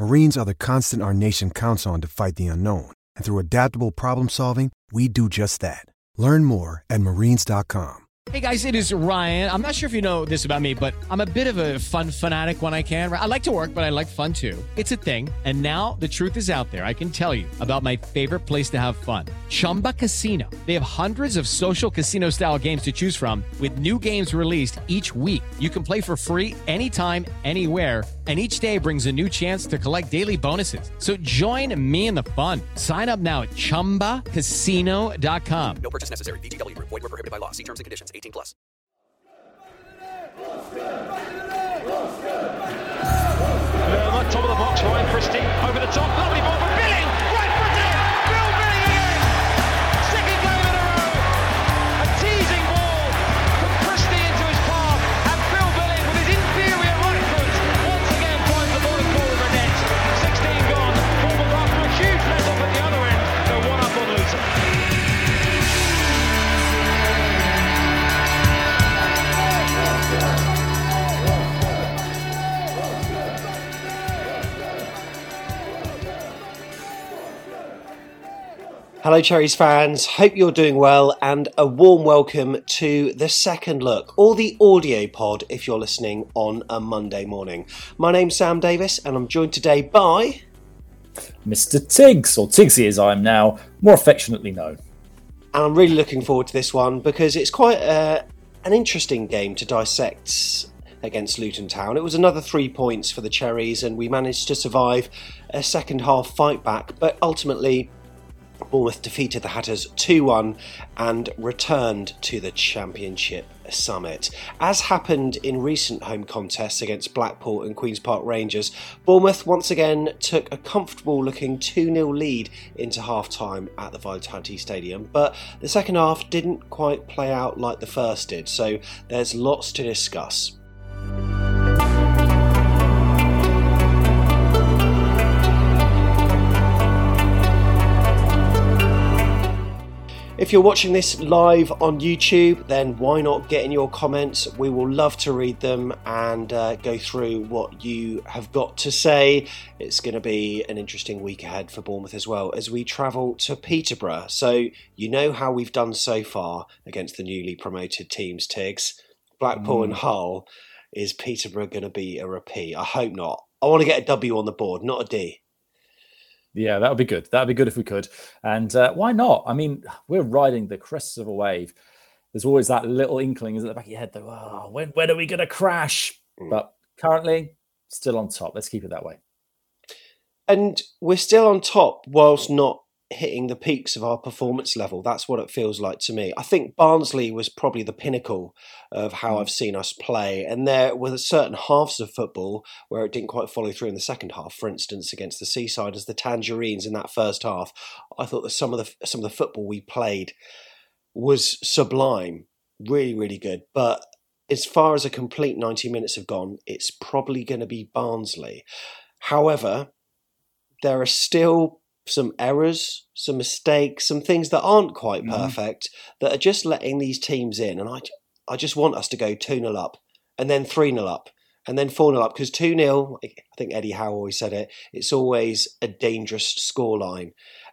Marines are the constant our nation counts on to fight the unknown. And through adaptable problem solving, we do just that. Learn more at marines.com. Hey guys, it is Ryan. I'm not sure if you know this about me, but I'm a bit of a fun fanatic when I can. I like to work, but I like fun too. It's a thing. And now the truth is out there. I can tell you about my favorite place to have fun Chumba Casino. They have hundreds of social casino style games to choose from, with new games released each week. You can play for free anytime, anywhere and each day brings a new chance to collect daily bonuses. So join me in the fun. Sign up now at ChumbaCasino.com. No purchase necessary. VGW. Void were prohibited by law. See terms and conditions. 18 plus. Lerma, top of the box, Ryan Christie, over the top, lovely Hello, Cherries fans. Hope you're doing well, and a warm welcome to the second look, or the audio pod if you're listening on a Monday morning. My name's Sam Davis, and I'm joined today by. Mr. Tigz, or Tigsy as I am now more affectionately known. And I'm really looking forward to this one because it's quite uh, an interesting game to dissect against Luton Town. It was another three points for the Cherries, and we managed to survive a second half fight back, but ultimately. Bournemouth defeated the Hatters 2 1 and returned to the Championship summit. As happened in recent home contests against Blackpool and Queen's Park Rangers, Bournemouth once again took a comfortable looking 2 0 lead into half time at the Vitality Stadium, but the second half didn't quite play out like the first did, so there's lots to discuss. If you're watching this live on YouTube, then why not get in your comments? We will love to read them and uh, go through what you have got to say. It's going to be an interesting week ahead for Bournemouth as well as we travel to Peterborough. So, you know how we've done so far against the newly promoted teams, Tiggs. Blackpool mm. and Hull. Is Peterborough going to be a repeat? I hope not. I want to get a W on the board, not a D. Yeah, that would be good. That would be good if we could. And uh, why not? I mean, we're riding the crests of a wave. There's always that little inkling is at the back of your head, though. Oh, when, when are we going to crash? Mm. But currently, still on top. Let's keep it that way. And we're still on top whilst not hitting the peaks of our performance level. That's what it feels like to me. I think Barnsley was probably the pinnacle of how mm. I've seen us play. And there were certain halves of football where it didn't quite follow through in the second half. For instance, against the Seaside as the Tangerines in that first half, I thought that some of the some of the football we played was sublime, really, really good. But as far as a complete 90 minutes have gone, it's probably going to be Barnsley. However, there are still some errors, some mistakes, some things that aren't quite mm-hmm. perfect that are just letting these teams in. And I, I just want us to go 2 0 up and then 3 0 up and then 4 0 up because 2 0, I think Eddie Howe always said it, it's always a dangerous scoreline.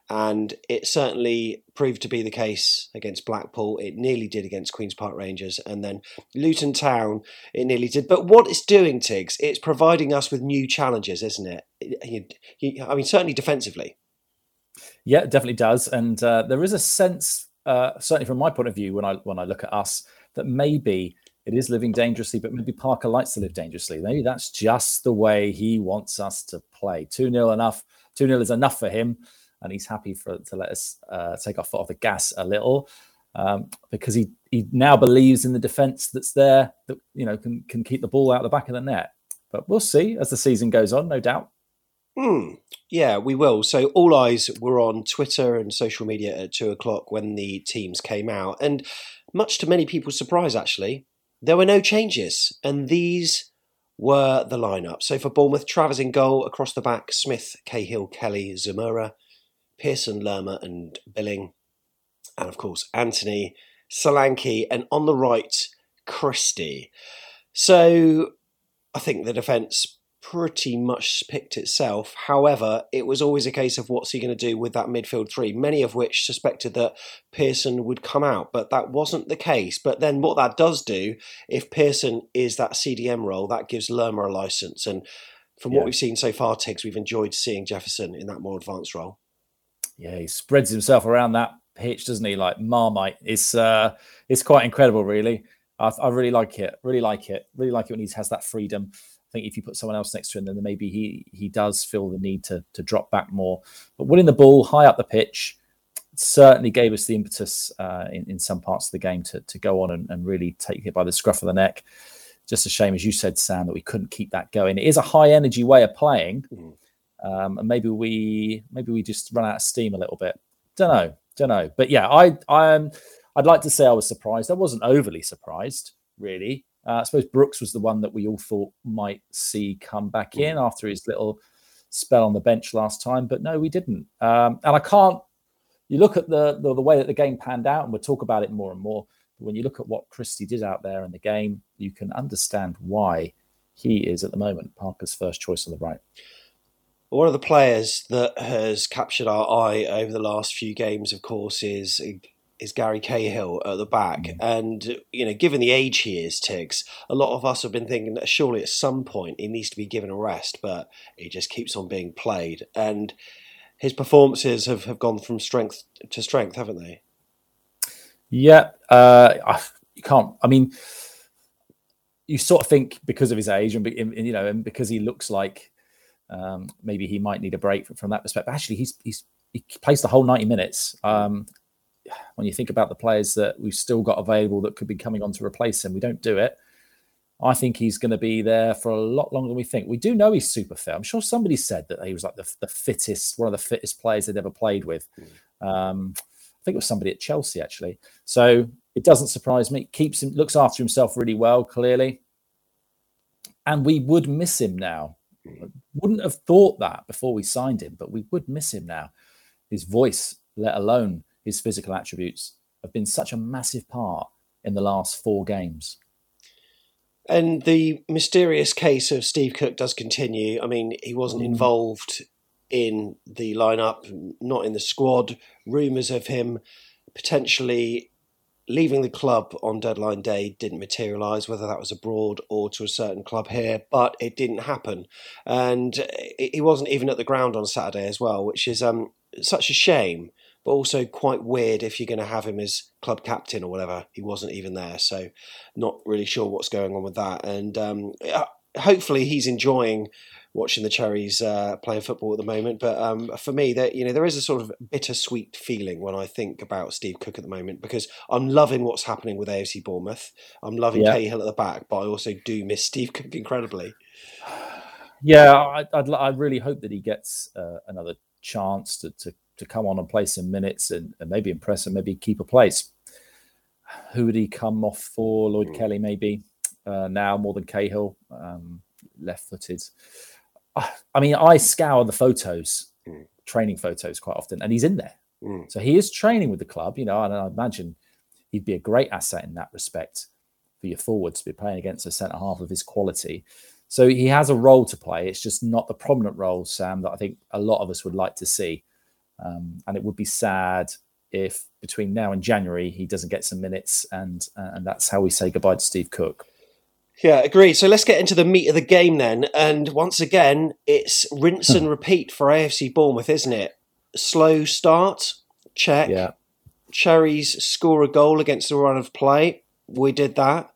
And it certainly proved to be the case against Blackpool. It nearly did against Queen's Park Rangers. And then Luton Town, it nearly did. But what it's doing, Tiggs, it's providing us with new challenges, isn't it? I mean, certainly defensively. Yeah, it definitely does. And uh, there is a sense uh, certainly from my point of view, when I when I look at us, that maybe it is living dangerously, but maybe Parker likes to live dangerously. Maybe that's just the way he wants us to play. 2 0 enough. 2 0 is enough for him. And he's happy for to let us uh, take our foot off the gas a little um, because he, he now believes in the defense that's there that you know can, can keep the ball out the back of the net. But we'll see as the season goes on, no doubt. Hmm. Yeah, we will. So all eyes were on Twitter and social media at two o'clock when the teams came out, and much to many people's surprise, actually, there were no changes, and these were the lineup. So for Bournemouth, Travers in goal, across the back, Smith, Cahill, Kelly, Zemura, Pearson, Lerma, and Billing, and of course Anthony, Solanke, and on the right, Christie. So I think the defence pretty much picked itself. However, it was always a case of what's he going to do with that midfield three, many of which suspected that Pearson would come out, but that wasn't the case. But then what that does do, if Pearson is that CDM role, that gives Lerma a license. And from yeah. what we've seen so far, Tiggs, we've enjoyed seeing Jefferson in that more advanced role. Yeah, he spreads himself around that pitch, doesn't he? Like Marmite. It's uh, it's quite incredible, really. I, I really like it. Really like it. Really like it when he has that freedom. I think if you put someone else next to him, then maybe he he does feel the need to to drop back more. But winning the ball high up the pitch certainly gave us the impetus uh, in, in some parts of the game to to go on and, and really take it by the scruff of the neck. Just a shame, as you said, Sam, that we couldn't keep that going. It is a high energy way of playing, mm. um, and maybe we maybe we just run out of steam a little bit. Don't know, don't know. But yeah, I I'm I'd like to say I was surprised. I wasn't overly surprised, really. Uh, I suppose Brooks was the one that we all thought might see come back in after his little spell on the bench last time, but no, we didn't. Um, and I can't. You look at the, the, the way that the game panned out, and we'll talk about it more and more. But when you look at what Christie did out there in the game, you can understand why he is at the moment Parker's first choice on the right. One of the players that has captured our eye over the last few games, of course, is is Gary Cahill at the back. Mm. And, you know, given the age he is, Tiggs, a lot of us have been thinking that surely at some point he needs to be given a rest, but he just keeps on being played. And his performances have, have gone from strength to strength, haven't they? Yeah. Uh, you can't, I mean, you sort of think because of his age and, you know, and because he looks like um, maybe he might need a break from that perspective. Actually, he's, he's, he plays the whole 90 minutes. Um, when you think about the players that we've still got available that could be coming on to replace him, we don't do it. I think he's going to be there for a lot longer than we think. We do know he's super fit. I'm sure somebody said that he was like the, the fittest, one of the fittest players they'd ever played with. Um, I think it was somebody at Chelsea actually. So it doesn't surprise me. Keeps him, looks after himself really well, clearly. And we would miss him now. Wouldn't have thought that before we signed him, but we would miss him now. His voice, let alone his physical attributes have been such a massive part in the last four games. And the mysterious case of Steve Cook does continue. I mean, he wasn't mm. involved in the lineup, not in the squad. Rumours of him potentially leaving the club on deadline day didn't materialise, whether that was abroad or to a certain club here, but it didn't happen. And he wasn't even at the ground on Saturday as well, which is um, such a shame but also quite weird if you're going to have him as club captain or whatever. He wasn't even there, so not really sure what's going on with that. And um, hopefully, he's enjoying watching the Cherries uh, playing football at the moment. But um, for me, there you know there is a sort of bittersweet feeling when I think about Steve Cook at the moment because I'm loving what's happening with AFC Bournemouth. I'm loving yeah. Cahill at the back, but I also do miss Steve Cook incredibly. Yeah, I, I'd, I really hope that he gets uh, another chance to, to to come on and play some minutes and, and maybe impress and maybe keep a place. Who would he come off for? Lloyd mm. Kelly, maybe uh, now more than Cahill, um, left footed. Uh, I mean, I scour the photos, mm. training photos quite often, and he's in there. Mm. So he is training with the club, you know, and I imagine he'd be a great asset in that respect for your forwards to be playing against a centre half of his quality. So he has a role to play. It's just not the prominent role, Sam, that I think a lot of us would like to see. Um, and it would be sad if between now and January he doesn't get some minutes, and uh, and that's how we say goodbye to Steve Cook. Yeah, agreed. So let's get into the meat of the game then. And once again, it's rinse and repeat for AFC Bournemouth, isn't it? Slow start, check. Yeah. Cherries score a goal against the run of play. We did that.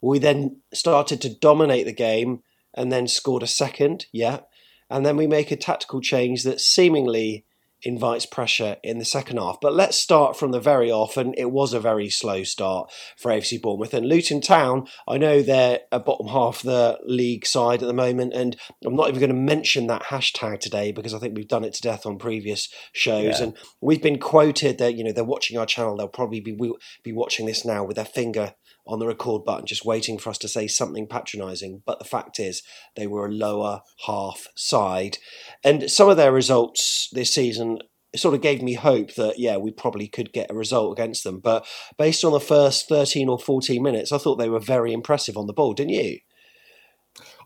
We then started to dominate the game and then scored a second, yeah. And then we make a tactical change that seemingly invites pressure in the second half. But let's start from the very off, and it was a very slow start for AFC Bournemouth. And Luton Town, I know they're a bottom half the league side at the moment, and I'm not even going to mention that hashtag today because I think we've done it to death on previous shows. Yeah. And we've been quoted that, you know, they're watching our channel, they'll probably be, be watching this now with their finger on the record button, just waiting for us to say something patronising. But the fact is, they were a lower half side. And some of their results this season sort of gave me hope that, yeah, we probably could get a result against them. But based on the first 13 or 14 minutes, I thought they were very impressive on the ball, didn't you?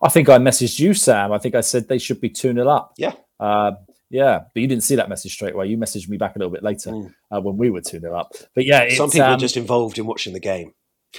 I think I messaged you, Sam. I think I said they should be 2 0 up. Yeah. Uh, yeah, but you didn't see that message straight away. You messaged me back a little bit later Mm. uh, when we were 2 0 up. But yeah, Some it's, people um, are just involved in watching the game.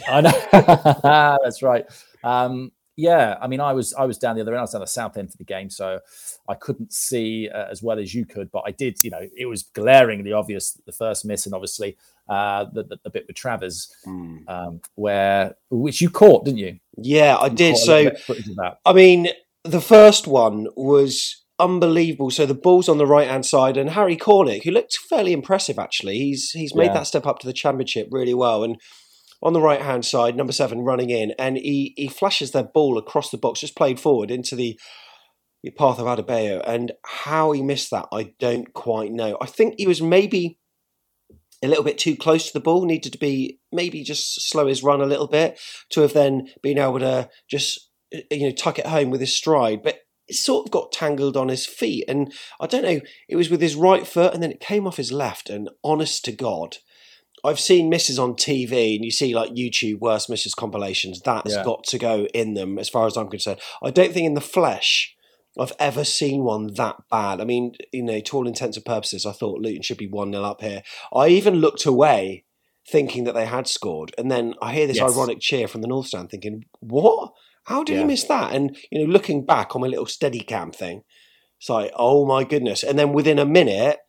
I know. That's right. Um, yeah, I mean, I was I was down the other end. I was down the south end for the game, so I couldn't see uh, as well as you could. But I did. You know, it was glaringly obvious the first miss, and obviously uh, the, the the bit with Travers, um, where which you caught, didn't you? Yeah, I You did. So, little bit of footage of that. I mean, the first one was unbelievable. So the ball's on the right hand side, and Harry Cornick, who looked fairly impressive actually, he's he's made Yeah. that step up to the championship really well. And on the right hand side, number seven running in, and he he flashes that ball across the box, just played forward into the path of Adebayo. And how he missed that, I don't quite know. I think he was maybe a little bit too close to the ball, needed to be maybe just slow his run a little bit to have then been able to just you know tuck it home with his stride. But it sort of got tangled on his feet, and I don't know. It was with his right foot, and then it came off his left. And honest to God, I've seen misses on TV, and you see like YouTube worst misses compilations. That's Yeah. got to go in them, as far as I'm concerned. I don't think in the flesh. I've ever seen one that bad. I mean, you know, to all intents and purposes, I thought Luton should be 1 0 up here. I even looked away thinking that they had scored. And then I hear this Yes. ironic cheer from the North Stand thinking, what? How did he Yeah. miss that? And, you know, looking back on my little steady cam thing, it's like, oh my goodness. And then within a minute,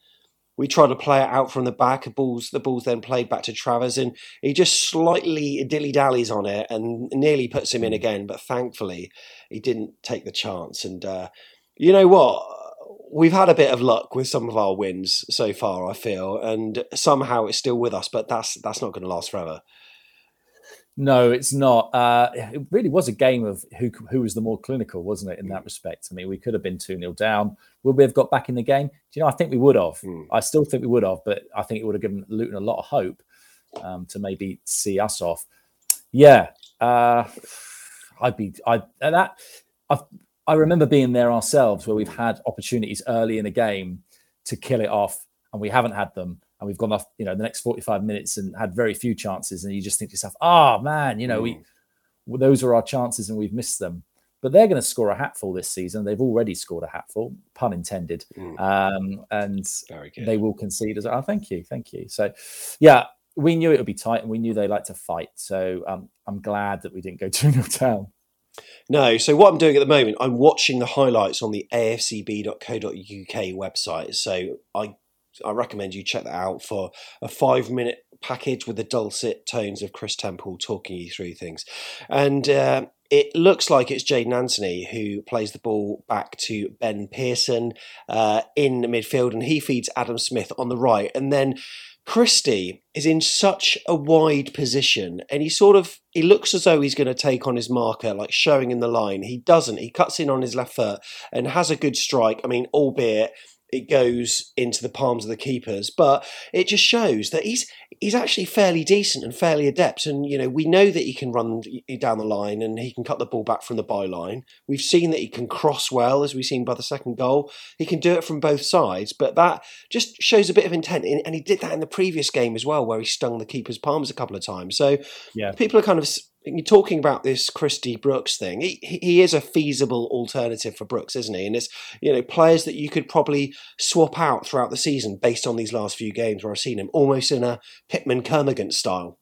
we tried to play it out from the back. The balls, the balls then played back to Travers, and he just slightly dilly dallies on it and nearly puts him in again. But thankfully, he didn't take the chance. And uh, you know what? We've had a bit of luck with some of our wins so far. I feel, and somehow it's still with us. But that's that's not going to last forever. No, it's not. Uh, it really was a game of who who was the more clinical, wasn't it? In Mm. that respect, I mean, we could have been two 0 down. Would we have got back in the game? Do you know? I think we would have. Mm. I still think we would have, but I think it would have given Luton a lot of hope um, to maybe see us off. Yeah, uh, I'd be. I and that. I I remember being there ourselves where we've had opportunities early in the game to kill it off, and we haven't had them. And we've gone off, you know, the next 45 minutes and had very few chances. And you just think to yourself, oh man, you know, we well, those are our chances and we've missed them. But they're going to score a hatful this season. They've already scored a hatful, pun intended. Um, and they will concede as oh, thank you, thank you. So, yeah, we knew it would be tight and we knew they like to fight. So um, I'm glad that we didn't go 2 0 down. No, so what I'm doing at the moment, I'm watching the highlights on the afcb.co.uk website. So I I recommend you check that out for a five minute package with the dulcet tones of Chris Temple talking you through things. And uh, it looks like it's Jaidon Anthony who plays the ball back to Ben Pearson uh, in the midfield, and he feeds Adam Smith on the right. And then Christie is in such a wide position and he sort of he looks as though he's going to take on his marker like showing in the line he doesn't he cuts in on his left foot and has a good strike i mean albeit it goes into the palms of the keepers but it just shows that he's he's actually fairly decent and fairly adept. And you know we know that he can run down the line and he can cut the ball back from the byline. We've seen that he can cross well as we've seen by the second goal. He can do it from both sides but that just shows a bit of intent. And and he did that in the previous game as well where he stung the keeper's palms a couple of times. So Yeah. people are kind of you're talking about this Christie Brooks thing. He, he is a feasible alternative for Brooks, isn't he? And it's you know players that you could probably swap out throughout the season based on these last few games where I've seen him almost in a Pitman Kermorgant style.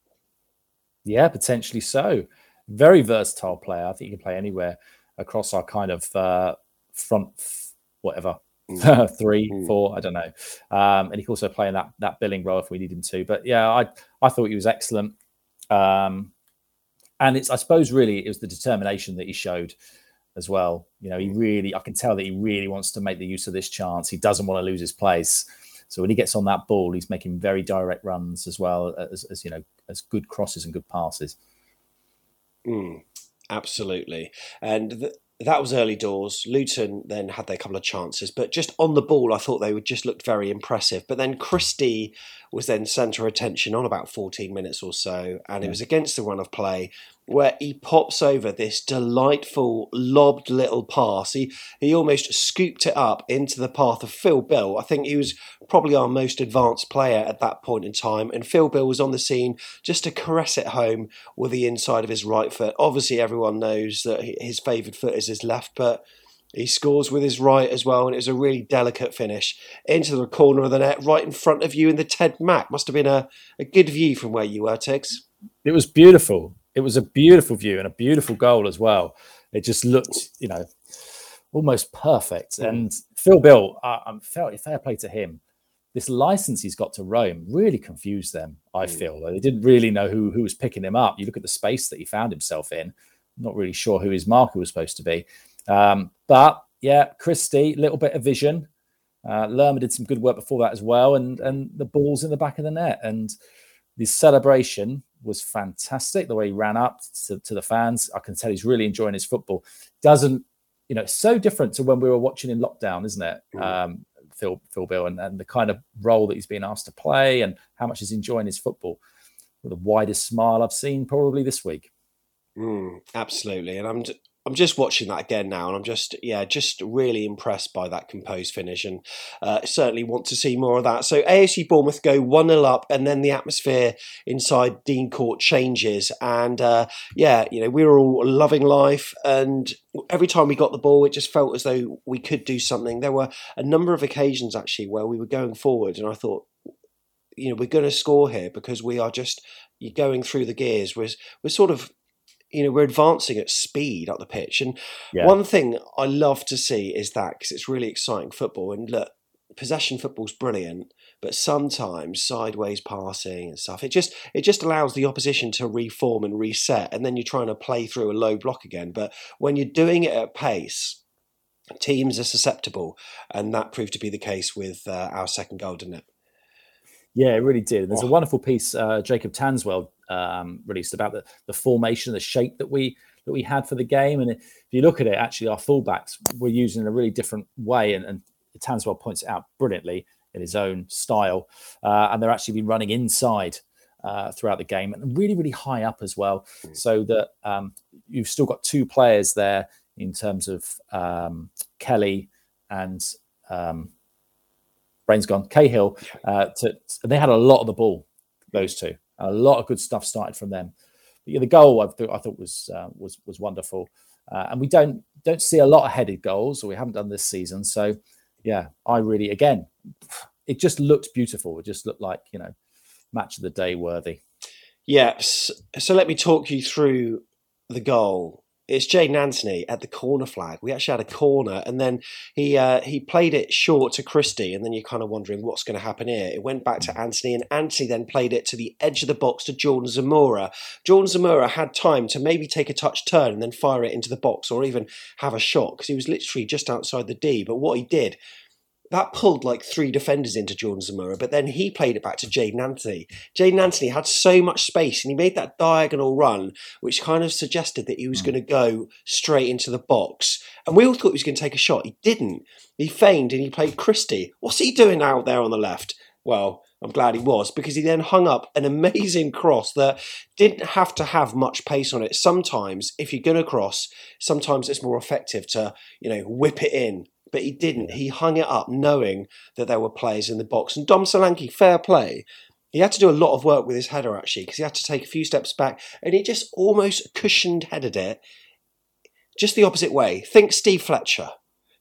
Yeah, potentially so. Very versatile player. I think he can play anywhere across our kind of uh, front, f- whatever, three, four, I don't know. Um, and he can also play in that that billing role if we need him to. But yeah, I I thought he was excellent. Um, and it's I suppose really it was the determination that he showed as well. You know, he really I can tell that he really wants to make the use of this chance. He doesn't want to lose his place. So when he gets on that ball, he's making very direct runs as well as, as you know as good crosses and good passes. Mm, absolutely, and th- that was early doors. Luton then had their couple of chances, but just on the ball, I thought they would just looked very impressive. But then Christie was then centre attention on about 14 minutes or so, and it was against the run of play where he pops over this delightful lobbed little pass. He he almost scooped it up into the path of Phil Bill. I think he was probably our most advanced player at that point in time, and Phil Bill was on the scene just to caress it home with the inside of his right foot. Obviously, everyone knows that his favoured foot is his left, but he scores with his right as well, and it was a really delicate finish into the corner of the net, right in front of you in the Ted Mack. Must have been a, a good view from where you were, Tiggs. It was beautiful it was a beautiful view and a beautiful goal as well. It just looked, you know, almost perfect. Mm. And Phil Bill, uh, I'm fair, fair play to him. This license he's got to roam really confused them. I mm. feel they didn't really know who who was picking him up. You look at the space that he found himself in. Not really sure who his marker was supposed to be. Um, but yeah, Christie, little bit of vision. Uh, Lerma did some good work before that as well, and and the ball's in the back of the net. And the celebration was fantastic. The way he ran up to, to, the fans, I can tell he's really enjoying his football. Doesn't, you know, so different to when we were watching in lockdown, isn't it? Mm. Um, Phil, Phil Bill, and, and the kind of role that he's being asked to play and how much he's enjoying his football. With the widest smile I've seen probably this week. Mm, absolutely, and I'm I'm just watching that again now, and I'm just yeah, just really impressed by that composed finish, and uh, certainly want to see more of that. So AFC Bournemouth go one 0 up, and then the atmosphere inside Dean Court changes, and uh, yeah, you know we were all loving life, and every time we got the ball, it just felt as though we could do something. There were a number of occasions actually where we were going forward, and I thought, you know, we're going to score here because we are just going through the gears. We're we're sort of you know we're advancing at speed up the pitch and yeah. one thing i love to see is that because it's really exciting football and look possession football's brilliant but sometimes sideways passing and stuff it just it just allows the opposition to reform and reset and then you're trying to play through a low block again but when you're doing it at pace teams are susceptible and that proved to be the case with uh, our second goal didn't it yeah, it really did. And There's oh. a wonderful piece uh, Jacob Tanswell um, released about the, the formation, the shape that we that we had for the game. And if you look at it, actually, our fullbacks were used in a really different way. And, and Tanswell points it out brilliantly in his own style. Uh, and they're actually been running inside uh, throughout the game and really, really high up as well. Mm. So that um, you've still got two players there in terms of um, Kelly and um, brain's gone. Cahill, uh, to, they had a lot of the ball, those two. A lot of good stuff started from them. But yeah, the goal I thought, I thought was uh, was was wonderful, uh, and we don't don't see a lot of headed goals, or we haven't done this season. So, yeah, I really again, it just looked beautiful. It just looked like you know, match of the day worthy. Yes. So let me talk you through the goal it's Jaidon Anthony at the corner flag. We actually had a corner, and then he uh, he played it short to Christie, and then you're kind of wondering what's going to happen here. It went back to Anthony, and Anthony then played it to the edge of the box to Jordan Zemura. Jordan Zemura had time to maybe take a touch turn and then fire it into the box, or even have a shot because he was literally just outside the D. But what he did that pulled like three defenders into Jordan Zemura, but then he played it back to Jaidon Anthony. Jaidon Anthony had so much space and he made that diagonal run, which kind of suggested that he was mm. going to go straight into the box. And we all thought he was going to take a shot. He didn't. He feigned and he played Christie. What's he doing out there on the left? Well, I'm glad he was because he then hung up an amazing cross that didn't have to have much pace on it. Sometimes, if you're going to cross, sometimes it's more effective to, you know, whip it in but he didn't. He hung it up knowing that there were players in the box. And Dom Solanke, fair play. He had to do a lot of work with his header actually because he had to take a few steps back and he just almost cushioned headed it just the opposite way. Think Steve Fletcher.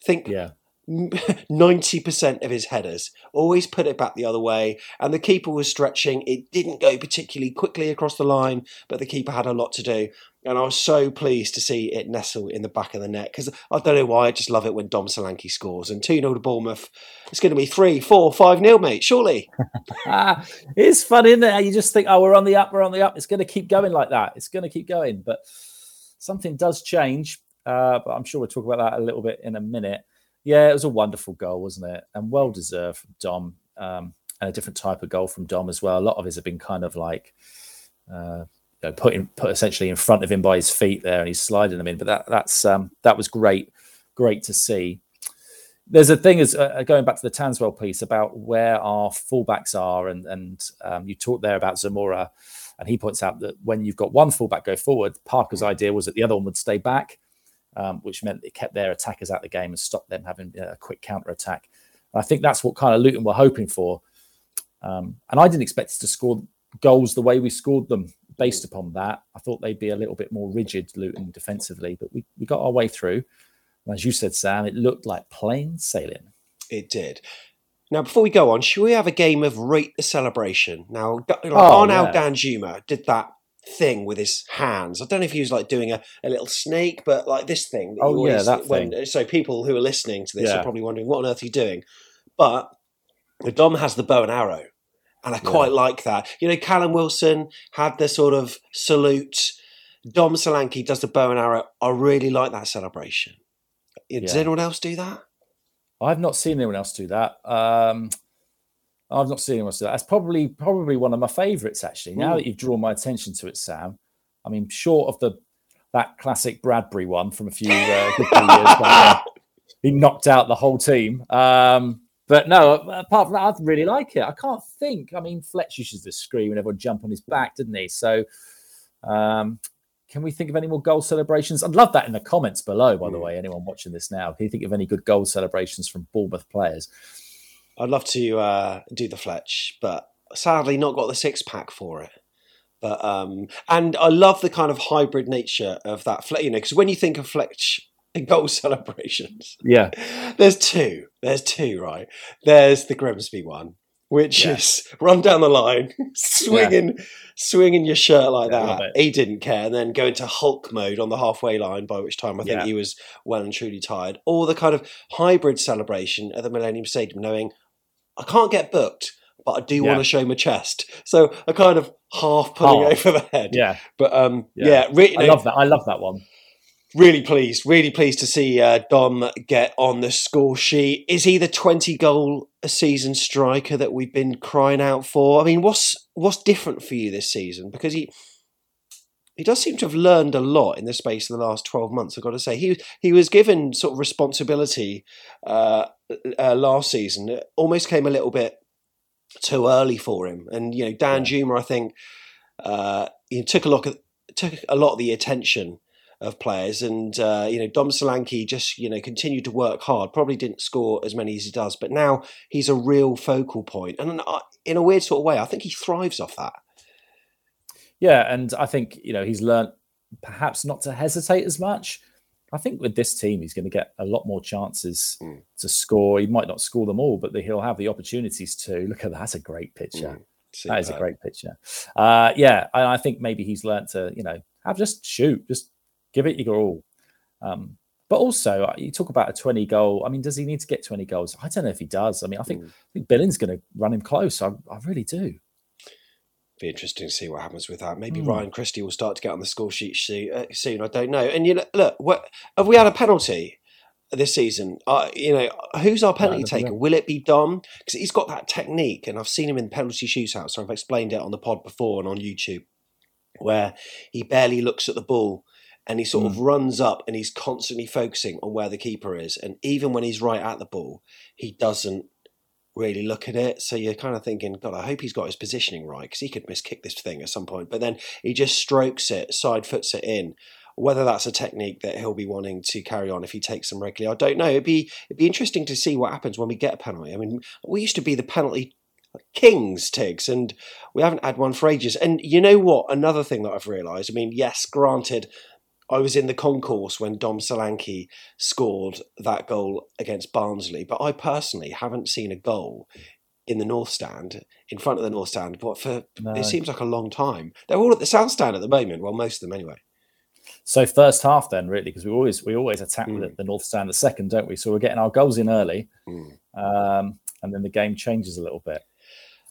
Think yeah. 90% of his headers always put it back the other way and the keeper was stretching. It didn't go particularly quickly across the line but the keeper had a lot to do and I was so pleased to see it nestle in the back of the net because I don't know why I just love it when Dom Solanke scores and 2-0 to Bournemouth it's going to be 3 4 5 nil mate surely. It's fun isn't it? You just think oh we're on the up we're on the up. It's going to keep going like that. It's going to keep going but something does change uh, but I'm sure we'll talk about that a little bit in a minute yeah, it was a wonderful goal, wasn't it? And well deserved from Dom, um, and a different type of goal from Dom as well. A lot of his have been kind of like uh, you know, put put essentially in front of him by his feet there, and he's sliding them in. But that that's um, that was great, great to see. There's a thing is uh, going back to the Tanswell piece about where our fullbacks are, and and um, you talked there about Zemura, and he points out that when you've got one fullback go forward, Parker's idea was that the other one would stay back um, which meant it kept their attackers out of the game and stopped them having a quick counter attack. I think that's what kind of Luton were hoping for. Um, and I didn't expect us to score goals the way we scored them based upon that. I thought they'd be a little bit more rigid, Luton, defensively, but we, we got our way through. And as you said, Sam, it looked like plain sailing. It did. Now, before we go on, should we have a game of rate the celebration? Now, like oh, Arnaud yeah. Danjuma did that thing with his hands. I don't know if he was like doing a, a little snake, but like this thing. That oh always, yeah, that when, thing. So people who are listening to this yeah. are probably wondering what on earth are you doing. But the Dom has the bow and arrow, and I yeah. quite like that. You know, Callum Wilson had the sort of salute. Dom Solanke does the bow and arrow. I really like that celebration. Does anyone else do that? I've not seen anyone else do that. Um, I've not seen anyone do that. That's probably probably one of my favourites actually. Now that you've drawn my attention to it, Sam. I mean, short of the that classic Bradbury one from a few, uh, few years back, he knocked out the whole team. Um, but no, apart from that, I really like it. I can't think. I mean, Fletch used to scream and everyone jump on his back, didn't he? So, um, can we think of any more goal celebrations? I'd love that in the comments below. By the way, anyone watching this now, can you think of any good goal celebrations from Bournemouth players? I'd love to uh, do the Fletch, but sadly not got the six pack for it. But um, and I love the kind of hybrid nature of that. Fletch, You know, because when you think of Fletch goal celebrations, yeah, there's two. There's two, right? There's the Grimsby one, which yeah. is run down the line, swinging, yeah. swinging your shirt like yeah, that. He didn't care, and then go into Hulk mode on the halfway line. By which time I think he was well and truly tired. Or the kind of hybrid celebration at the Millennium Stadium, knowing I can't get booked, but I do yeah. want to show my chest. So I kind of half pulling half. over the head. Yeah. But um, yeah, yeah really, I love that. I love that one. Really pleased, really pleased to see uh, Dom get on the score sheet. Is he the twenty goal a season striker that we've been crying out for? I mean, what's what's different for you this season? Because he he does seem to have learned a lot in the space of the last 12 months i've got to say. He he was given sort of responsibility uh, uh, last season. It almost came a little bit too early for him. And you know dan. Juma, i think uh, he took a look at took a lot of the attention of players. And uh, you know Dom Solanke just you know continued to work hard. Probably didn't score as many as he does but now he's a real focal point. point. And uh, in a weird sort of way I think he thrives off that yeah, and I think you know he's learned perhaps not to hesitate as much. I think with this team, he's going to get a lot more chances mm. to score. He might not score them all, but he'll have the opportunities to. Look at that. That's a great picture. Mm. That is a great picture. Uh, yeah, I, I, think maybe he's learned to, you know, have just shoot, just give it your all. Um, but also, uh, you talk about a 20 goal. I mean, does he need to get 20 goals? I don't know if he does. I mean, I think, mm. I think Billing's going to run him close. I, I really do be interesting to see what happens with that. Maybe mm. Ryan Christie will start to get on the score sheet uh, soon. I don't know. And you know, look, what, have we had a penalty this season? Uh, you know, who's our penalty taker? Will it be Dom? Because he's got that technique, and I've seen him in penalty shootouts. So I've explained it on the pod before and on YouTube, where he barely looks at the ball. And he sort mm. of runs up and he's constantly focusing on where the keeper is. And even when he's right at the ball, he doesn't really look at it. So you're kind of thinking, God, I hope he's got his positioning right because he could miss kick this thing at some point. But then he just strokes it, side foots it in. Whether that's a technique that he'll be wanting to carry on if he takes them regularly, I don't know. It'd be it'd be interesting to see what happens when we get a penalty. I mean, we used to be the penalty kings, Tiggs, and we haven't had one for ages. And you know what? Another thing that I've realised. I mean, yes, granted, I was in the concourse when Dom Solanke scored that goal against Barnsley, but I personally haven't seen a goal in the North Stand, in front of the North Stand, but for No. it seems like a long time. They're all at the South Stand at the moment. Well, most of them anyway. So first half then, really, because we always we always attack Mm. the, the North Stand the second, don't we? So we're getting our goals in early, Mm. um, and then the game changes a little bit.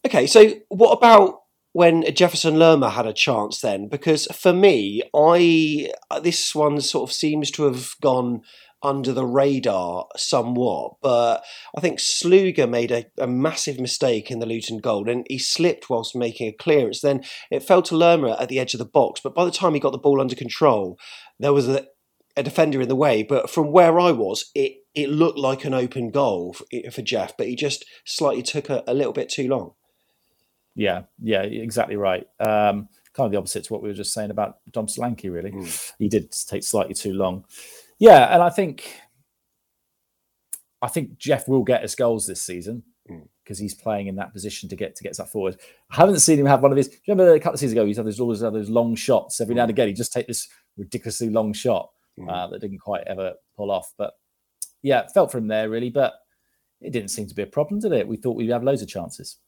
Okay, so what about when Jefferson Lerma had a chance then? Because for me, I this one sort of seems to have gone under the radar somewhat, but I think Sluga made a, a massive mistake in the Luton goal and he slipped whilst making a clearance. Then it fell to Lerma at the edge of the box, but by the time he got the ball under control, there was a, a defender in the way. But from where I was, it it looked like an open goal for, for Jeff, but he just slightly took a, a little bit too long. Yeah, yeah, exactly right. Um, kind of the opposite to what we were just saying about Dom Solanke, really. He did take slightly too long. Yeah, and I think I think Jeff will get us goals this season Mm. because he's playing in that position to get to get that forward. I haven't seen him have one of his. Remember a couple of seasons ago, he's had those always had those long shots. Every now and again, he just take this ridiculously long shot uh, that didn't quite ever pull off. But yeah, felt for him there really, but it didn't seem to be a problem, did it? We thought we'd have loads of chances.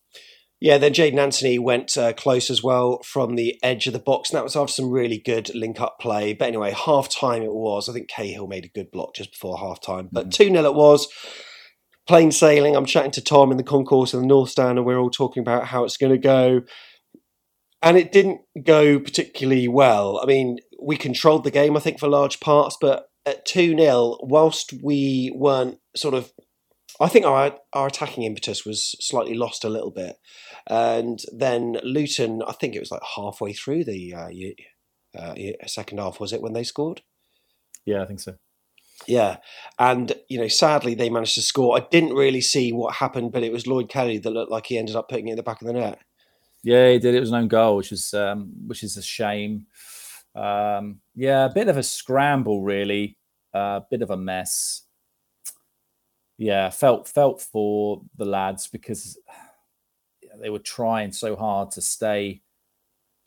Yeah, then Jaidon Anthony went uh, close as well from the edge of the box, and that was after some really good link up play. But anyway, half time it was. I think Cahill made a good block just before half time, but 2 0 it was. Plain sailing. I'm chatting to Tom in the concourse in the North Stand, and we're all talking about how it's going to go. And it didn't go particularly well. I mean, we controlled the game, I think, for large parts, but at 2 0, whilst we weren't sort of I think our our attacking impetus was slightly lost a little bit, and then Luton. I think it was like halfway through the uh, uh, second half. Was it when they scored? Yeah, I think so. Yeah, and you know, sadly they managed to score. I didn't really see what happened, but it was Lloyd Kelly that looked like he ended up putting it in the back of the net. Yeah, he did. It was an own goal, which is um, which is a shame. Um, yeah, a bit of a scramble, really. A uh, bit of a mess. Yeah, felt felt for the lads because they were trying so hard to stay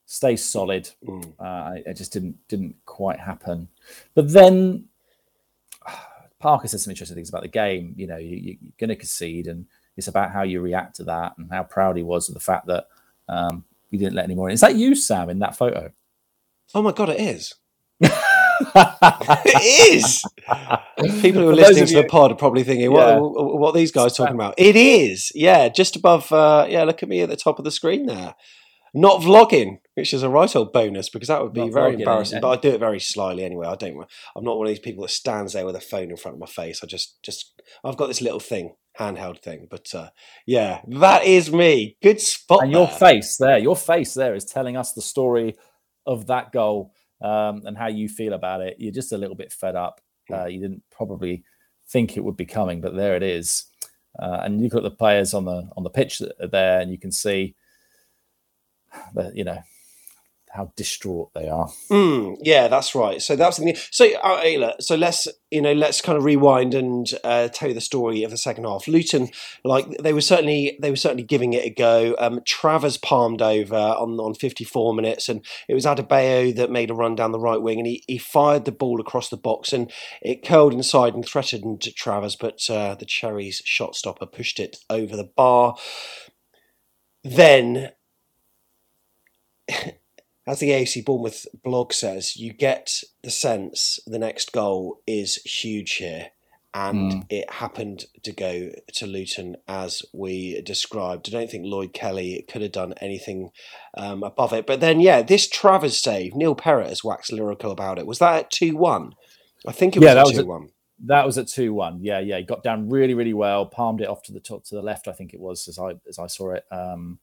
stay solid. Mm. Uh, it just didn't didn't quite happen. But then Parker said some interesting things about the game. You know, you, you're going to concede, and it's about how you react to that and how proud he was of the fact that um, we didn't let any more in. Is that you, Sam, in that photo? Oh my god, it is. It is. People who are For listening to you- the pod are probably thinking, "What? Yeah. What, what are these guys talking about?" It is. Yeah, just above. Uh, yeah, look at me at the top of the screen there. Not vlogging, which is a right old bonus because that would be Not very vlogging, embarrassing. and- But I do it very slyly anyway. I don't. I'm not one of these people that stands there with a phone in front of my face. I just, just, I've got this little thing, handheld thing. But uh, yeah, that is me. Good spot. and your face there, your face there is telling us the story of that goal um, and how you feel about it. You're just a little bit fed up. Uh, you didn't probably think it would be coming, but there it is. Uh, and you look at the players on the on the pitch that are there, and you can see that you know how distraught they are. Mm, yeah, that's right. So that's the so uh, Ayla, so let's you know let's kind of rewind and uh, tell you the story of the second half. Luton, like they were certainly they were certainly giving it a go. Um, Travers palmed over on on fifty four minutes, and it was Adebayo that made a run down the right wing, and he, he fired the ball across the box, and it curled inside and threatened Travers, but uh, the Cherries shot stopper pushed it over the bar. Then as the AFC Bournemouth blog says, you get the sense the next goal is huge here. And it happened to go to Luton as we described. I don't think Lloyd Kelly could have done anything um, above it. But then, yeah, this Travers save, Neil Perrett has waxed lyrical about it. Was that at 2 1? I think it was Yeah, at that was 2 at- 1. That was at two one. Yeah, yeah. He got down really, really well. Palmed it off to the top to the left. I think it was as I as I saw it. Um,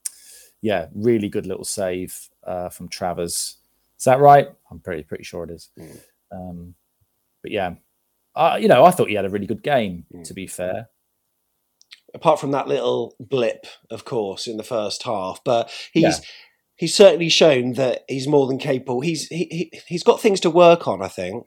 yeah, really good little save uh, from Travers. Is that right? I'm pretty pretty sure it is. Um, but yeah, uh, you know, I thought he had a really good game. To be fair, apart from that little blip, of course, in the first half. But he's Yeah. he's certainly shown that he's more than capable. He's he, he he's got things to work on, I think.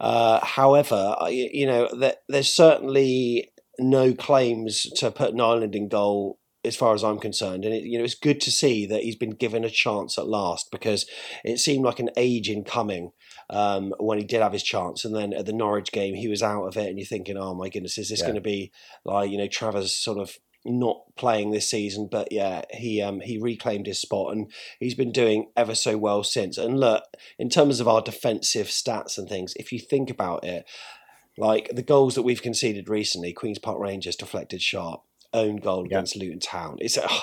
Uh, however, I- you know that there's certainly no claims to put an Ireland in goal as far as I'm concerned. And it, you know, it's good to see that he's been given a chance at last because it seemed like an age in coming um, when he did have his chance. And then at the Norwich game, he was out of it, and you're thinking, oh my goodness, is this Yeah. going to be like you know Travers sort of not playing this season? But yeah, he um, he reclaimed his spot, and he's been doing ever so well since. And look, in terms of our defensive stats and things, if you think about it. Like the goals that we've conceded recently, Queens Park Rangers deflected sharp, own goal Yeah. against Luton Town. It's ugh,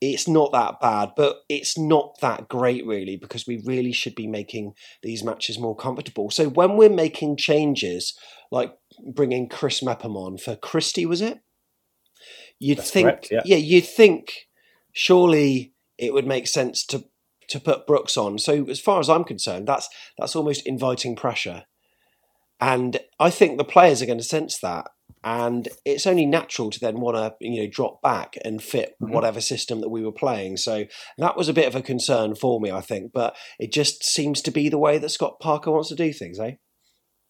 it's not that bad, but it's not that great really because we really should be making these matches more comfortable. So when we're making changes, like bringing Chris Mepham on for Christie, was it? You'd That's think, correct, yeah. yeah, you'd think surely it would make sense to to put Brooks on. So as far as I'm concerned, that's that's almost inviting pressure. And I think the players are going to sense that. And it's only natural to then want to, you know, drop back and fit Mhm. whatever system that we were playing. So that was a bit of a concern for me, I think. But it just seems to be the way that Scott Parker wants to do things, eh?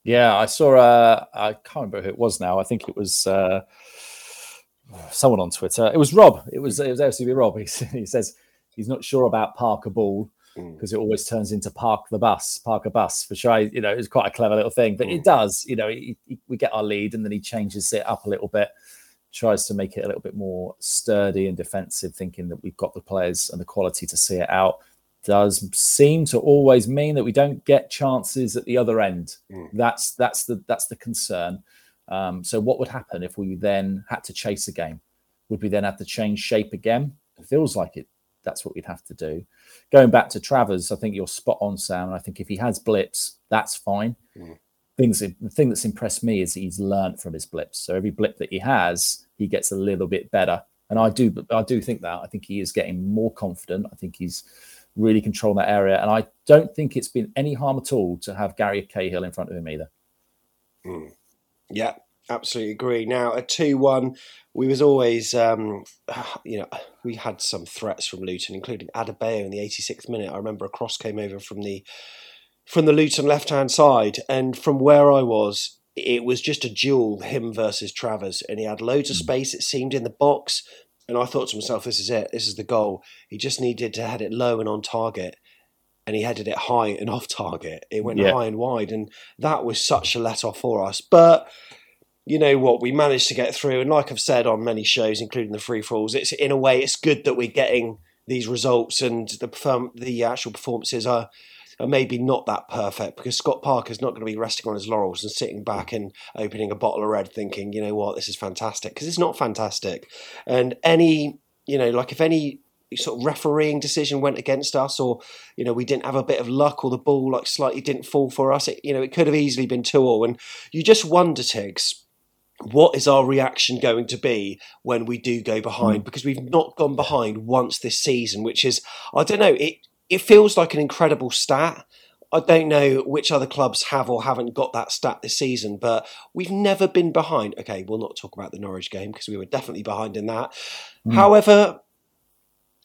Yeah, I saw. Uh, I can't remember who it was now. I think it was uh, someone on Twitter. It was Rob. It was it was LCB Rob. He, he says he's not sure about Parker Ball Mm. because it always turns into Park the bus, park a bus. Which I, you know, is quite a clever little thing. But Mm. it does. You know, he, he- we get our lead and then he changes it up a little bit, tries to make it a little bit more sturdy and defensive, thinking that we've got the players and the quality to see it out. Does seem to always mean that we don't get chances at the other end. Mm. That's that's the that's the concern. Um, so what would happen if we then had to chase a game? Would we then have to change shape again? It feels like it. That's what we'd have to do. Going back to Travers, I think you're spot on, Sam. I think if he has blips, that's fine. Mm. Things the thing that's impressed me is he's learnt from his blips. So every blip that he has, he gets a little bit better. And I do I do think that. I think he is getting more confident. I think he's really controlling that area. And I don't think it's been any harm at all to have Gary Cahill in front of him either. Yeah, absolutely agree. Now a two-one, we was always, um, you know, we had some threats from Luton, including Adebayo in the 86th minute. I remember a cross came over from the from the Luton left-hand side, and from where I was, it was just a duel, him versus Travers, and he had loads of space. It seemed in the box, and I thought to myself, "This is it. This is the goal." He just needed to head it low and on target. And he headed it high and off target. It went Yeah. high and wide, and that was such a let off for us. But you know what, we managed to get through, and like I've said on many shows, including the free falls, it's in a way it's good that we're getting these results, and the perform- the actual performances are are maybe not that perfect because Scott Parker's not going to be resting on his laurels and sitting back and opening a bottle of red, thinking, you know what, this is fantastic because it's not fantastic, and any you know like if any sort of refereeing decision went against us or you know we didn't have a bit of luck or the ball like slightly didn't fall for us it, you know it could have easily been two all. And you just wonder Tigz what is our reaction going to be when we do go behind mm. because we've not gone behind once this season which is I don't know it it feels like an incredible stat I don't know which other clubs have or haven't got that stat this season, but we've never been behind. Okay, we'll not talk about the Norwich game because we were definitely behind in that. Mm. However,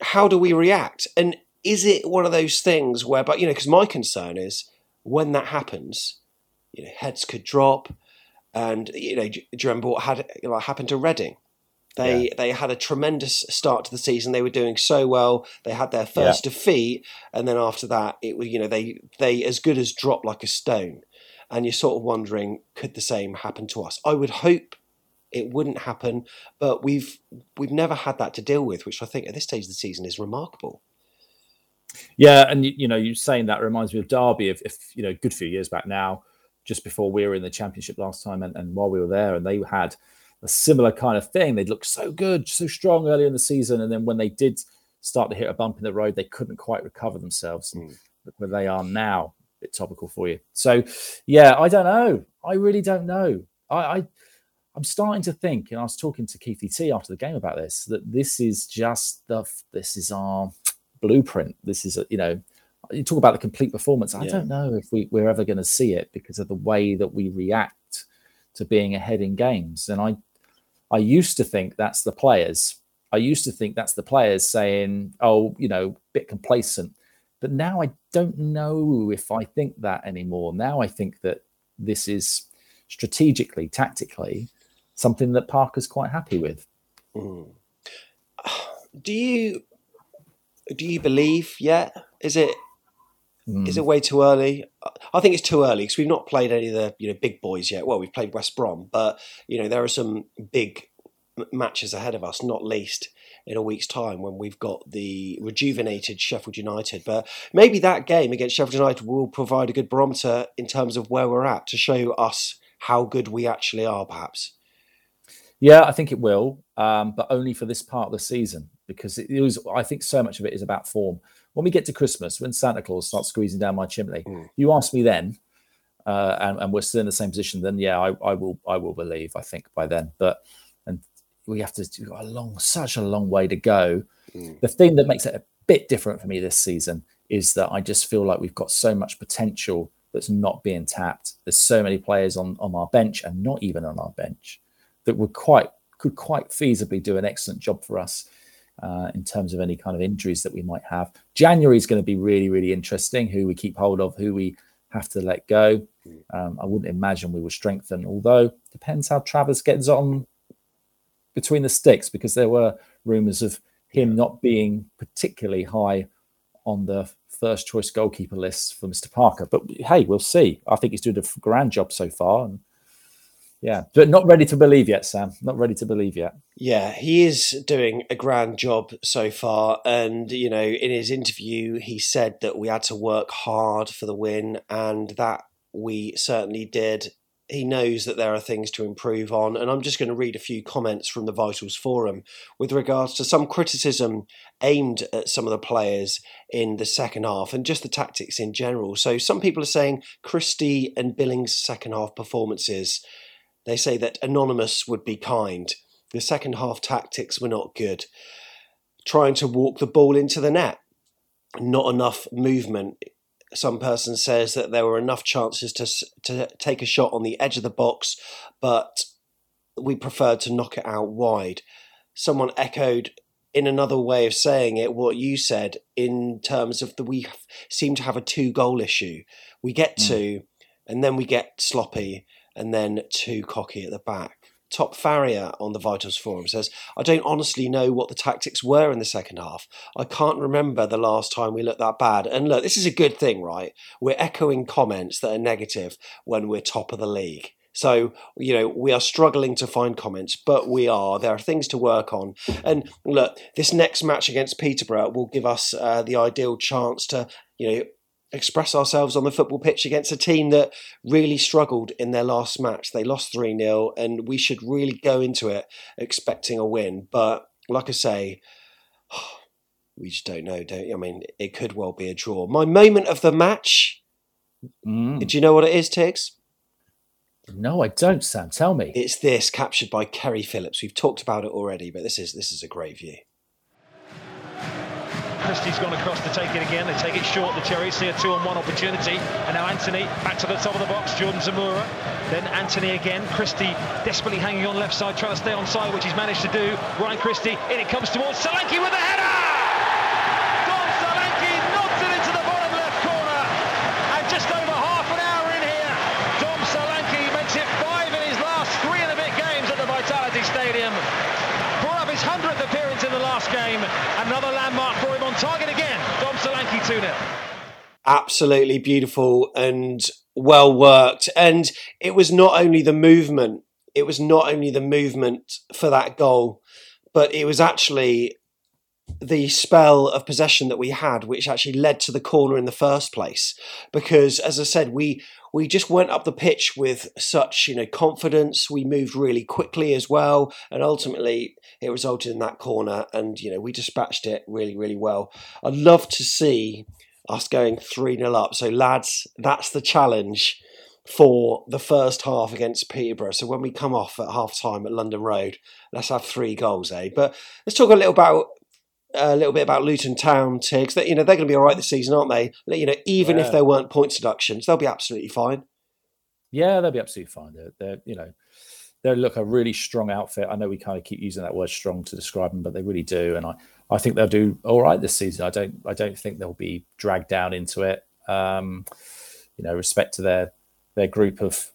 how do we react? And is it one of those things where, but you know, because my concern is when that happens, you know, heads could drop, and you know, you remember what had like, happened to Reading? They they had a tremendous start to the season. They were doing so well. They had their first defeat, and then after that, it was you know they they as good as dropped like a stone. And you're sort of wondering, could the same happen to us? I would hope it wouldn't happen, but we've we've never had that to deal with, which I think at this stage of the season is remarkable. Yeah, and you, you know, you saying that reminds me of Derby, if, if you know, good few years back now, just before we were in the championship last time, and, and while we were there, and they had a similar kind of thing. They'd looked so good, so strong earlier in the season, and then when they did start to hit a bump in the road, they couldn't quite recover themselves. Hmm. Look where they are now. Bit topical for you. So, yeah, I don't know. I really don't know. I, I I'm starting to think, and I was talking to Keith T after the game about this, that this is just the this is our blueprint. This is a, you know, you talk about the complete performance. I Yeah. don't know if we, we're ever going to see it because of the way that we react to being ahead in games. And I I used to think that's the players. I used to think that's the players saying, "Oh, you know, a bit complacent." But now I don't know if I think that anymore. Now I think that this is strategically, tactically, something that Parker's quite happy with. Mm. Do you do you believe yet? Is it Mm. is it way too early? I think it's too early because we've not played any of the you know big boys yet. Well, we've played West Brom, but you know there are some big m- matches ahead of us. Not least in a week's time when we've got the rejuvenated Sheffield United. But maybe that game against Sheffield United will provide a good barometer in terms of where we're at to show us how good we actually are. Perhaps. Yeah, I think it will, um, but only for this part of the season because it was. I think so much of it is about form. When we get to Christmas, when Santa Claus starts squeezing down my chimney, Mm. you ask me then, uh, and, and we're still in the same position. Then, yeah, I, I will. I will believe. I think by then, but and we have to do a long, such a long way to go. Mm. The thing that makes it a bit different for me this season is that I just feel like we've got so much potential that's not being tapped. There's so many players on on our bench and not even on our bench that would quite could quite feasibly do an excellent job for us uh, in terms of any kind of injuries that we might have. January is going to be really really interesting. Who we keep hold of, who we have to let go. Um, I wouldn't imagine we will strengthen, although depends how Travers gets on between the sticks because there were rumours of him not being particularly high on the first choice goalkeeper list for Mr. Parker. But hey, we'll see. I think he's doing a grand job so far. And yeah, but not ready to believe yet, Sam. Not ready to believe yet. Yeah, he is doing a grand job so far. And, you know, in his interview, he said that we had to work hard for the win, and that we certainly did. He knows that there are things to improve on. And I'm just going to read a few comments from the Vitals Forum with regards to some criticism aimed at some of the players in the second half and just the tactics in general. So some people are saying Christie and Billings' second half performances. They say that Anonymous would be kind. The second half tactics were not good. Trying to walk the ball into the net, not enough movement. Some person says that there were enough chances to to take a shot on the edge of the box, but we preferred to knock it out wide. Someone echoed in another way of saying it what you said in terms of the we seem to have a two goal issue. We get hmm. two, and then we get sloppy, and then too cocky at the back. Top Farrier on the Vitals forum says, I don't honestly know what the tactics were in the second half. I can't remember the last time we looked that bad. And look, this is a good thing, right? We're echoing comments that are negative when we're top of the league. So, you know, we are struggling to find comments, but we are. There are things to work on. And look, this next match against Peterborough will give us uh, the ideal chance to, you know, express ourselves on the football pitch against a team that really struggled in their last match. They lost 3 0, and we should really go into it expecting a win. But like I say, we just don't know, don't you? I mean, it could well be a draw. My moment of the match, Mm. do you know what it is, Tigz? No, I don't, Sam. Tell me. It's this captured by Kerry Phillips. We've talked about it already, but this is this is a great view. Christie's gone across to take it again. They take it short. The Cherries see a two-on-one opportunity, and now Anthony back to the top of the box. Jordan Zemura, then Anthony again. Christie desperately hanging on left side, trying to stay on side, which he's managed to do. Ryan Christie, in it comes towards Solanke with a header. Dom Solanke knocks it into the bottom left corner, and just over half an hour in here, Dom Solanke makes it five in his last three and a bit games at the Vitality Stadium. His 100th appearance in the last game. Another landmark for him on target again. Dom Solanke 2 0. absolutely beautiful and well worked. And it was not only the movement, it was not only the movement for that goal, but it was actually the spell of possession that we had, which actually led to the corner in the first place. Because, as I said, we we just went up the pitch with such you know confidence. We moved really quickly as well, and ultimately it resulted in that corner. And you know we dispatched it really really well. I'd love to see us going 3 0 up. So, lads, that's the challenge for the first half against Peterborough. So, when we come off at half time at London Road, let's have three goals, eh? But let's talk a little about. A little bit about Luton Town, Tigz. That you know they're going to be all right this season, aren't they? You know, even if Yeah. there weren't points deductions, they'll be absolutely fine. Yeah, they'll be absolutely fine. They're, they're you know, they look a really strong outfit. I know we kind of keep using that word strong to describe them, but they really do. And I, I think they'll do all right this season. I don't, I don't think they'll be dragged down into it. Um, you know, respect to their their group of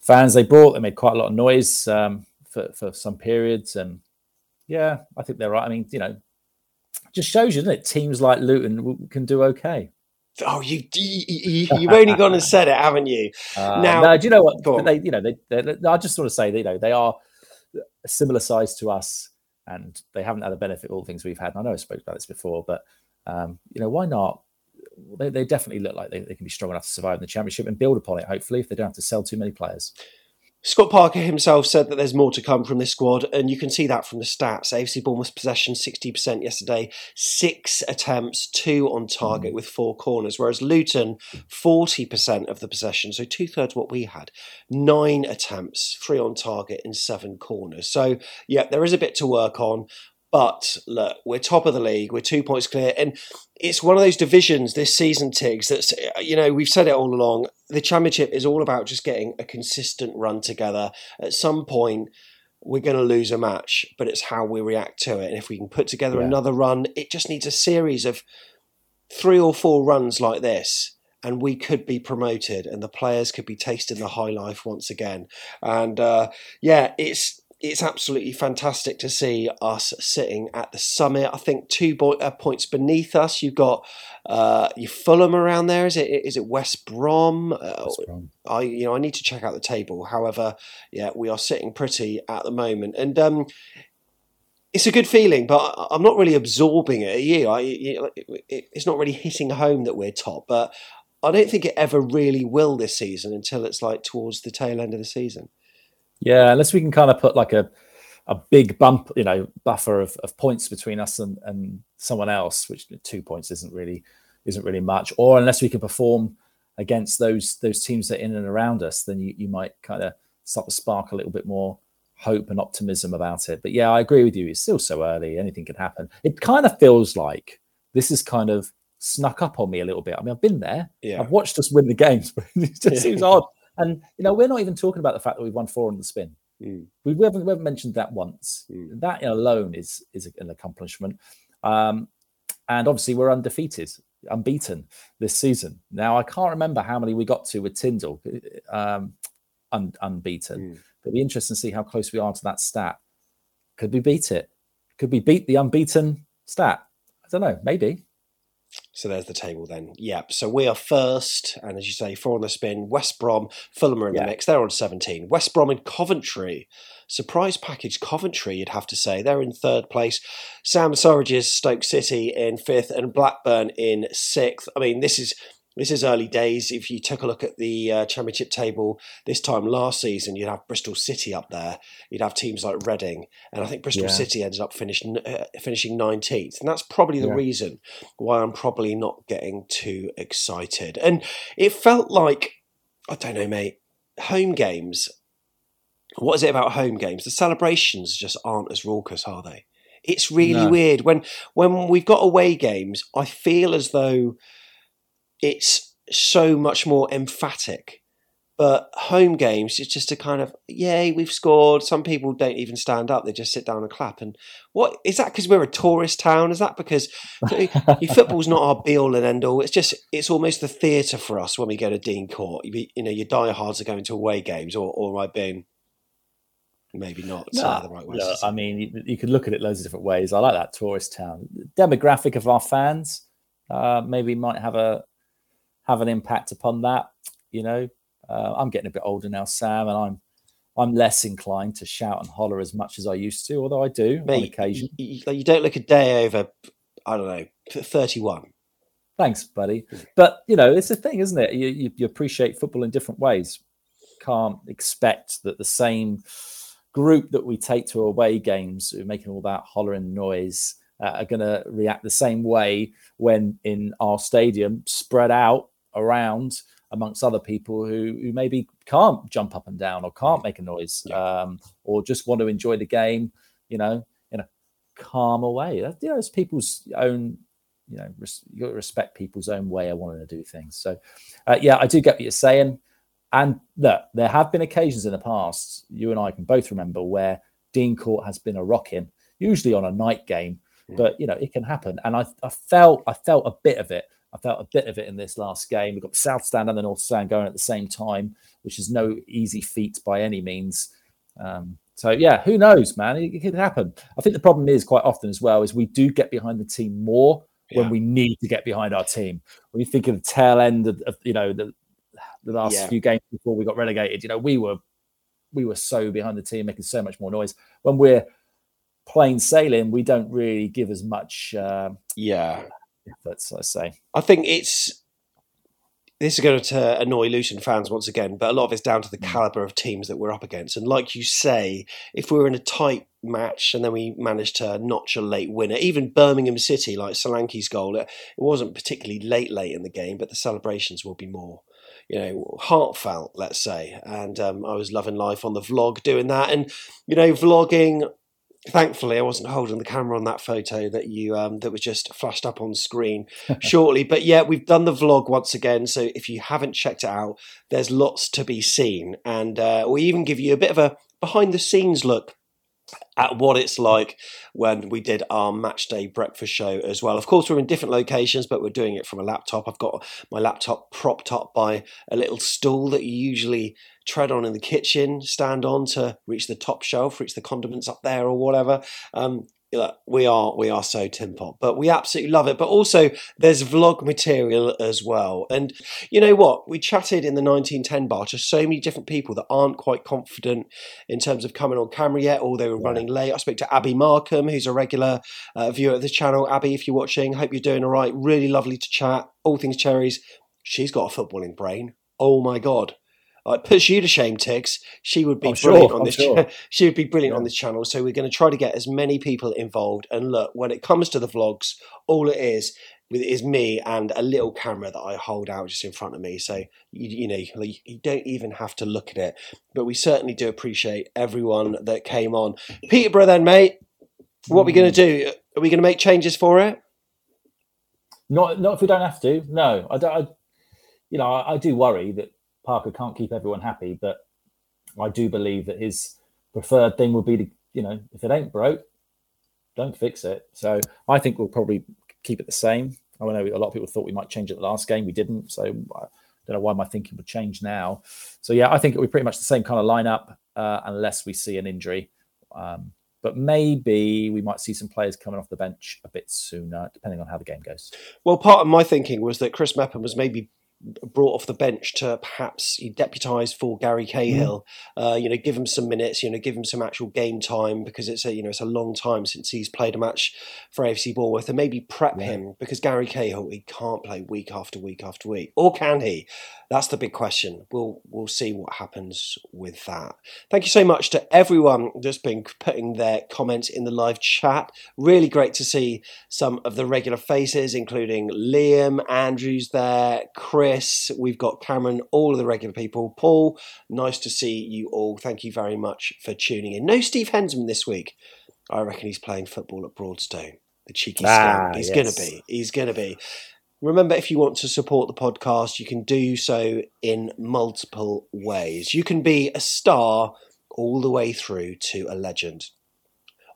fans they brought. They made quite a lot of noise um, for for some periods, and Yeah, I think they're right. I mean, you know, just shows you, doesn't it? Teams like Luton can do okay. Oh, you, you you've only gone and said it, haven't you? Uh, now, no, do you know what? They, you know, they, they, I just want to say, you know, they are a similar size to us, and they haven't had the benefit of all the things we've had. And I know I spoke about this before, but um, you know, why not? They, they definitely look like they, they can be strong enough to survive in the championship and build upon it. Hopefully, if they don't have to sell too many players. Scott Parker himself said that there's more to come from this squad, and you can see that from the stats. AFC Bournemouth possession 60% yesterday, six attempts, two on target with four corners, whereas Luton 40% of the possession, so two thirds what we had, nine attempts, three on target, and seven corners. So, yeah, there is a bit to work on. But look, we're top of the league. We're two points clear, and it's one of those divisions this season, Tigz. That's you know we've said it all along. The championship is all about just getting a consistent run together. At some point, we're going to lose a match, but it's how we react to it. And if we can put together yeah. another run, it just needs a series of three or four runs like this and we could be promoted and the players could be tasting the high life once again and uh, yeah it's it's absolutely fantastic to see us sitting at the summit. I think two bo- uh, points beneath us, you've got uh, you Fulham around there. Is it is it West Brom? Uh, West Brom. I you know I need to check out the table. However, yeah, we are sitting pretty at the moment, and um, it's a good feeling. But I'm not really absorbing it. You, I, you it, it's not really hitting home that we're top, but I don't think it ever really will this season until it's like towards the tail end of the season. Yeah, unless we can kind of put like a a big bump, you know, buffer of, of points between us and, and someone else, which two points isn't really isn't really much, or unless we can perform against those those teams that are in and around us, then you, you might kind of start to spark a little bit more hope and optimism about it. But yeah, I agree with you. It's still so early; anything can happen. It kind of feels like this is kind of snuck up on me a little bit. I mean, I've been there. Yeah. I've watched us win the games, but it just seems odd and you know, we're not even talking about the fact that we've won four on the spin. Mm. We, haven't, we haven't mentioned that once. Mm. That alone is is an accomplishment. Um, and obviously, we're undefeated, unbeaten this season. Now, I can't remember how many we got to with Tindall, um, un, unbeaten. Mm. But it'll be interesting to see how close we are to that stat. Could we beat it? Could we beat the unbeaten stat? I don't know. Maybe. So there's the table then. Yep. So we are first, and as you say, four on the spin. West Brom, Fulham are in yeah. the mix. They're on 17. West Brom and Coventry. Surprise package Coventry, you'd have to say. They're in third place. Sam Surridge's Stoke City in fifth, and Blackburn in sixth. I mean, this is this is early days. If you took a look at the uh, championship table this time last season, you'd have Bristol City up there. You'd have teams like Reading, and I think Bristol yeah. City ended up finishing uh, finishing nineteenth, and that's probably the yeah. reason why I'm probably not getting too excited. And it felt like I don't know, mate. Home games. What is it about home games? The celebrations just aren't as raucous, are they? It's really no. weird when when we've got away games. I feel as though it's so much more emphatic. But home games, it's just a kind of, yay, we've scored. Some people don't even stand up; they just sit down and clap. And what is that? Because we're a tourist town? Is that because football's not our be all and end all? It's just, it's almost the theatre for us when we go to Dean Court. You, you know, your diehards are going to away games, or, or am I being maybe not no, uh, the right way? I mean, you, you could look at it loads of different ways. I like that tourist town demographic of our fans. Uh, maybe might have a have an impact upon that. You know, uh, I'm getting a bit older now, Sam, and I'm I'm less inclined to shout and holler as much as I used to, although I do Mate, on occasion. You, you, don't look a day over, I don't know, 31. Thanks, buddy. But you know, it's a thing, isn't it? You, you, you appreciate football in different ways. Can't expect that the same group that we take to away games, who are making all that hollering noise, uh, are going to react the same way when in our stadium, spread out around amongst other people who, who maybe can't jump up and down or can't make a noise yeah. um, or just want to enjoy the game, you know, in a calmer way. That, you know, it's people's own, you know, res- you got to respect people's own way of wanting to do things. So, uh, yeah, I do get what you're saying. And look, there have been occasions in the past, you and I can both remember, where Dean Court has been a rocking, usually on a night game, but you know it can happen. And I, I felt I felt a bit of it I felt a bit of it in this last game. We've got the South Stand and the North Stand going at the same time, which is no easy feat by any means. Um, So yeah, who knows, man? It, it could happen. I think the problem is quite often as well is we do get behind the team more when we need to get behind our team. When you think of the tail end of, of you know the the last Yeah. few games before we got relegated, you know we were we were so behind the team, making so much more noise. When we're plain sailing, we don't really give as much um Yeah. Effort. Let's say. I think it's this is going to annoy Luton fans once again, but a lot of it's down to the caliber of teams that we're up against. And like you say, if we were in a tight match and then we managed to notch a late winner, even Birmingham City, like Solanke's goal, it, it wasn't particularly late, late in the game, but the celebrations will be more. You know, heartfelt, let's say. And um, I was loving life on the vlog doing that. And, you know, vlogging thankfully I wasn't holding the camera on that photo that you um, that was just flashed up on screen shortly. But yeah, we've done the vlog once again. So if you haven't checked it out, there's lots to be seen, and uh, we even give you a bit of a behind the scenes look at what it's like when we did our match day breakfast show as well. Of course, we're in different locations, but we're doing it from a laptop. I've got my laptop propped up by a little stool that you usually tread on in the kitchen, stand on to reach the top shelf, reach the condiments up there or whatever. Um, look, we are we are so tin pot, but we absolutely love it. But also, there's vlog material as well. And you know what? We chatted in the 1910 bar to so many different people that aren't quite confident in terms of coming on camera yet, or they were running late. I spoke to Abby Markham, who's a regular uh, viewer of the channel. Abby, if you're watching, hope you're doing all right. Really lovely to chat. All things cherries. She's got a footballing brain. Oh my god. It puts you to shame, Tigz. She would be I'm brilliant sure, on I'm this. sure. she would be brilliant on this channel. So we're going to try to get as many people involved. And look, when it comes to the vlogs, all it is is me and a little camera that I hold out just in front of me. So you, you know you, you don't even have to look at it. But we certainly do appreciate everyone that came on. Peterborough, then, mate. What are we going to hmm. do? Are we going to make changes for it? Not not if we don't have to. No, I don't. I, you know, I, I do worry that Parker can't keep everyone happy, but I do believe that his preferred thing would be to, you know, if it ain't broke, don't fix it. So I think we'll probably keep it the same. I know a lot of people thought we might change it the last game. We didn't. So I don't know why my thinking would change now. So yeah, I think it'll be pretty much the same kind of lineup uh, unless we see an injury. Um, but maybe we might see some players coming off the bench a bit sooner, depending on how the game goes. Well, part of my thinking was that Chris Mepham was maybe brought off the bench to perhaps deputise for Gary Cahill. Uh, you know, give him some minutes. You know, give him some actual game time because it's a you know it's a long time since he's played a match for AFC Bournemouth, and maybe prep him because Gary Cahill he can't play week after week after week, or can he? That's the big question. We'll we'll see what happens with that. Thank you so much to everyone that's been putting their comments in the live chat. Really great to see some of the regular faces, including Liam, Andrews there, Chris. We've got Cameron, all of the regular people. Paul, nice to see you all. Thank you very much for tuning in. No Steve Hensman this week. I reckon he's playing football at Broadstone. The cheeky Ah, scamp. He's yes. going to be. He's going to be. Remember, if you want to support the podcast, you can do so in multiple ways. You can be a star all the way through to a legend.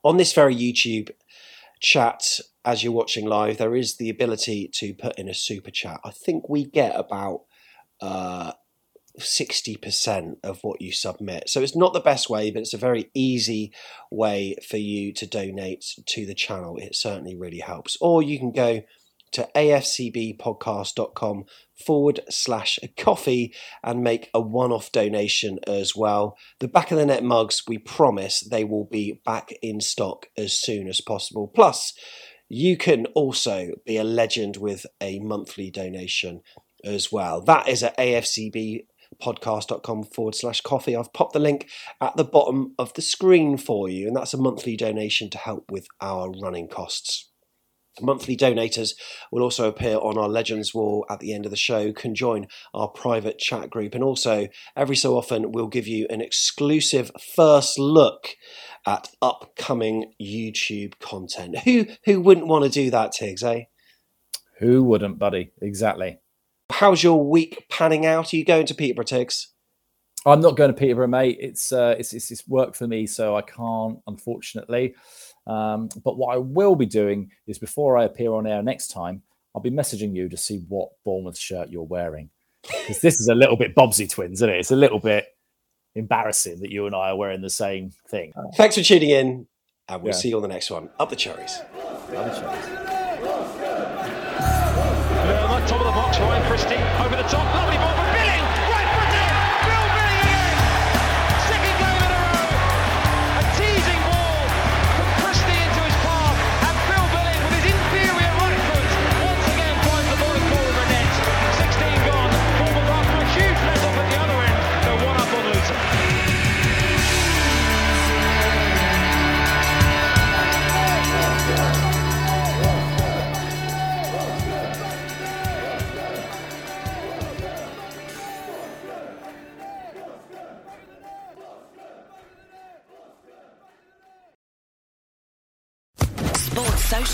On this very YouTube chat, as you're watching live, there is the ability to put in a super chat. I think we get about uh, 60% of what you submit. So it's not the best way, but it's a very easy way for you to donate to the channel. It certainly really helps. Or you can go to afcbpodcast.com forward slash coffee and make a one off donation as well. The back of the net mugs, we promise they will be back in stock as soon as possible. Plus, you can also be a legend with a monthly donation as well. That is at afcb podcast.com forward slash coffee. I've popped the link at the bottom of the screen for you, and that's a monthly donation to help with our running costs. Monthly donators will also appear on our Legends Wall at the end of the show, can join our private chat group, and also every so often we'll give you an exclusive first look at upcoming YouTube content. Who who wouldn't want to do that, Tigz, eh? Who wouldn't, buddy? Exactly. How's your week panning out? Are you going to Peterborough, Tigz? I'm not going to Peterborough, mate. It's uh, it's, it's it's work for me, so I can't, unfortunately. Um, but what I will be doing is before I appear on air next time, I'll be messaging you to see what Bournemouth shirt you're wearing because this is a little bit Bobbsey Twins, isn't it? It's a little bit, embarrassing that you and I are wearing the same thing. Thanks for tuning in, and we'll Yeah. see you on the next one. Up the cherries. Love the shows. Lerma, top of the box, Ryan Christie, over the top, lovely ball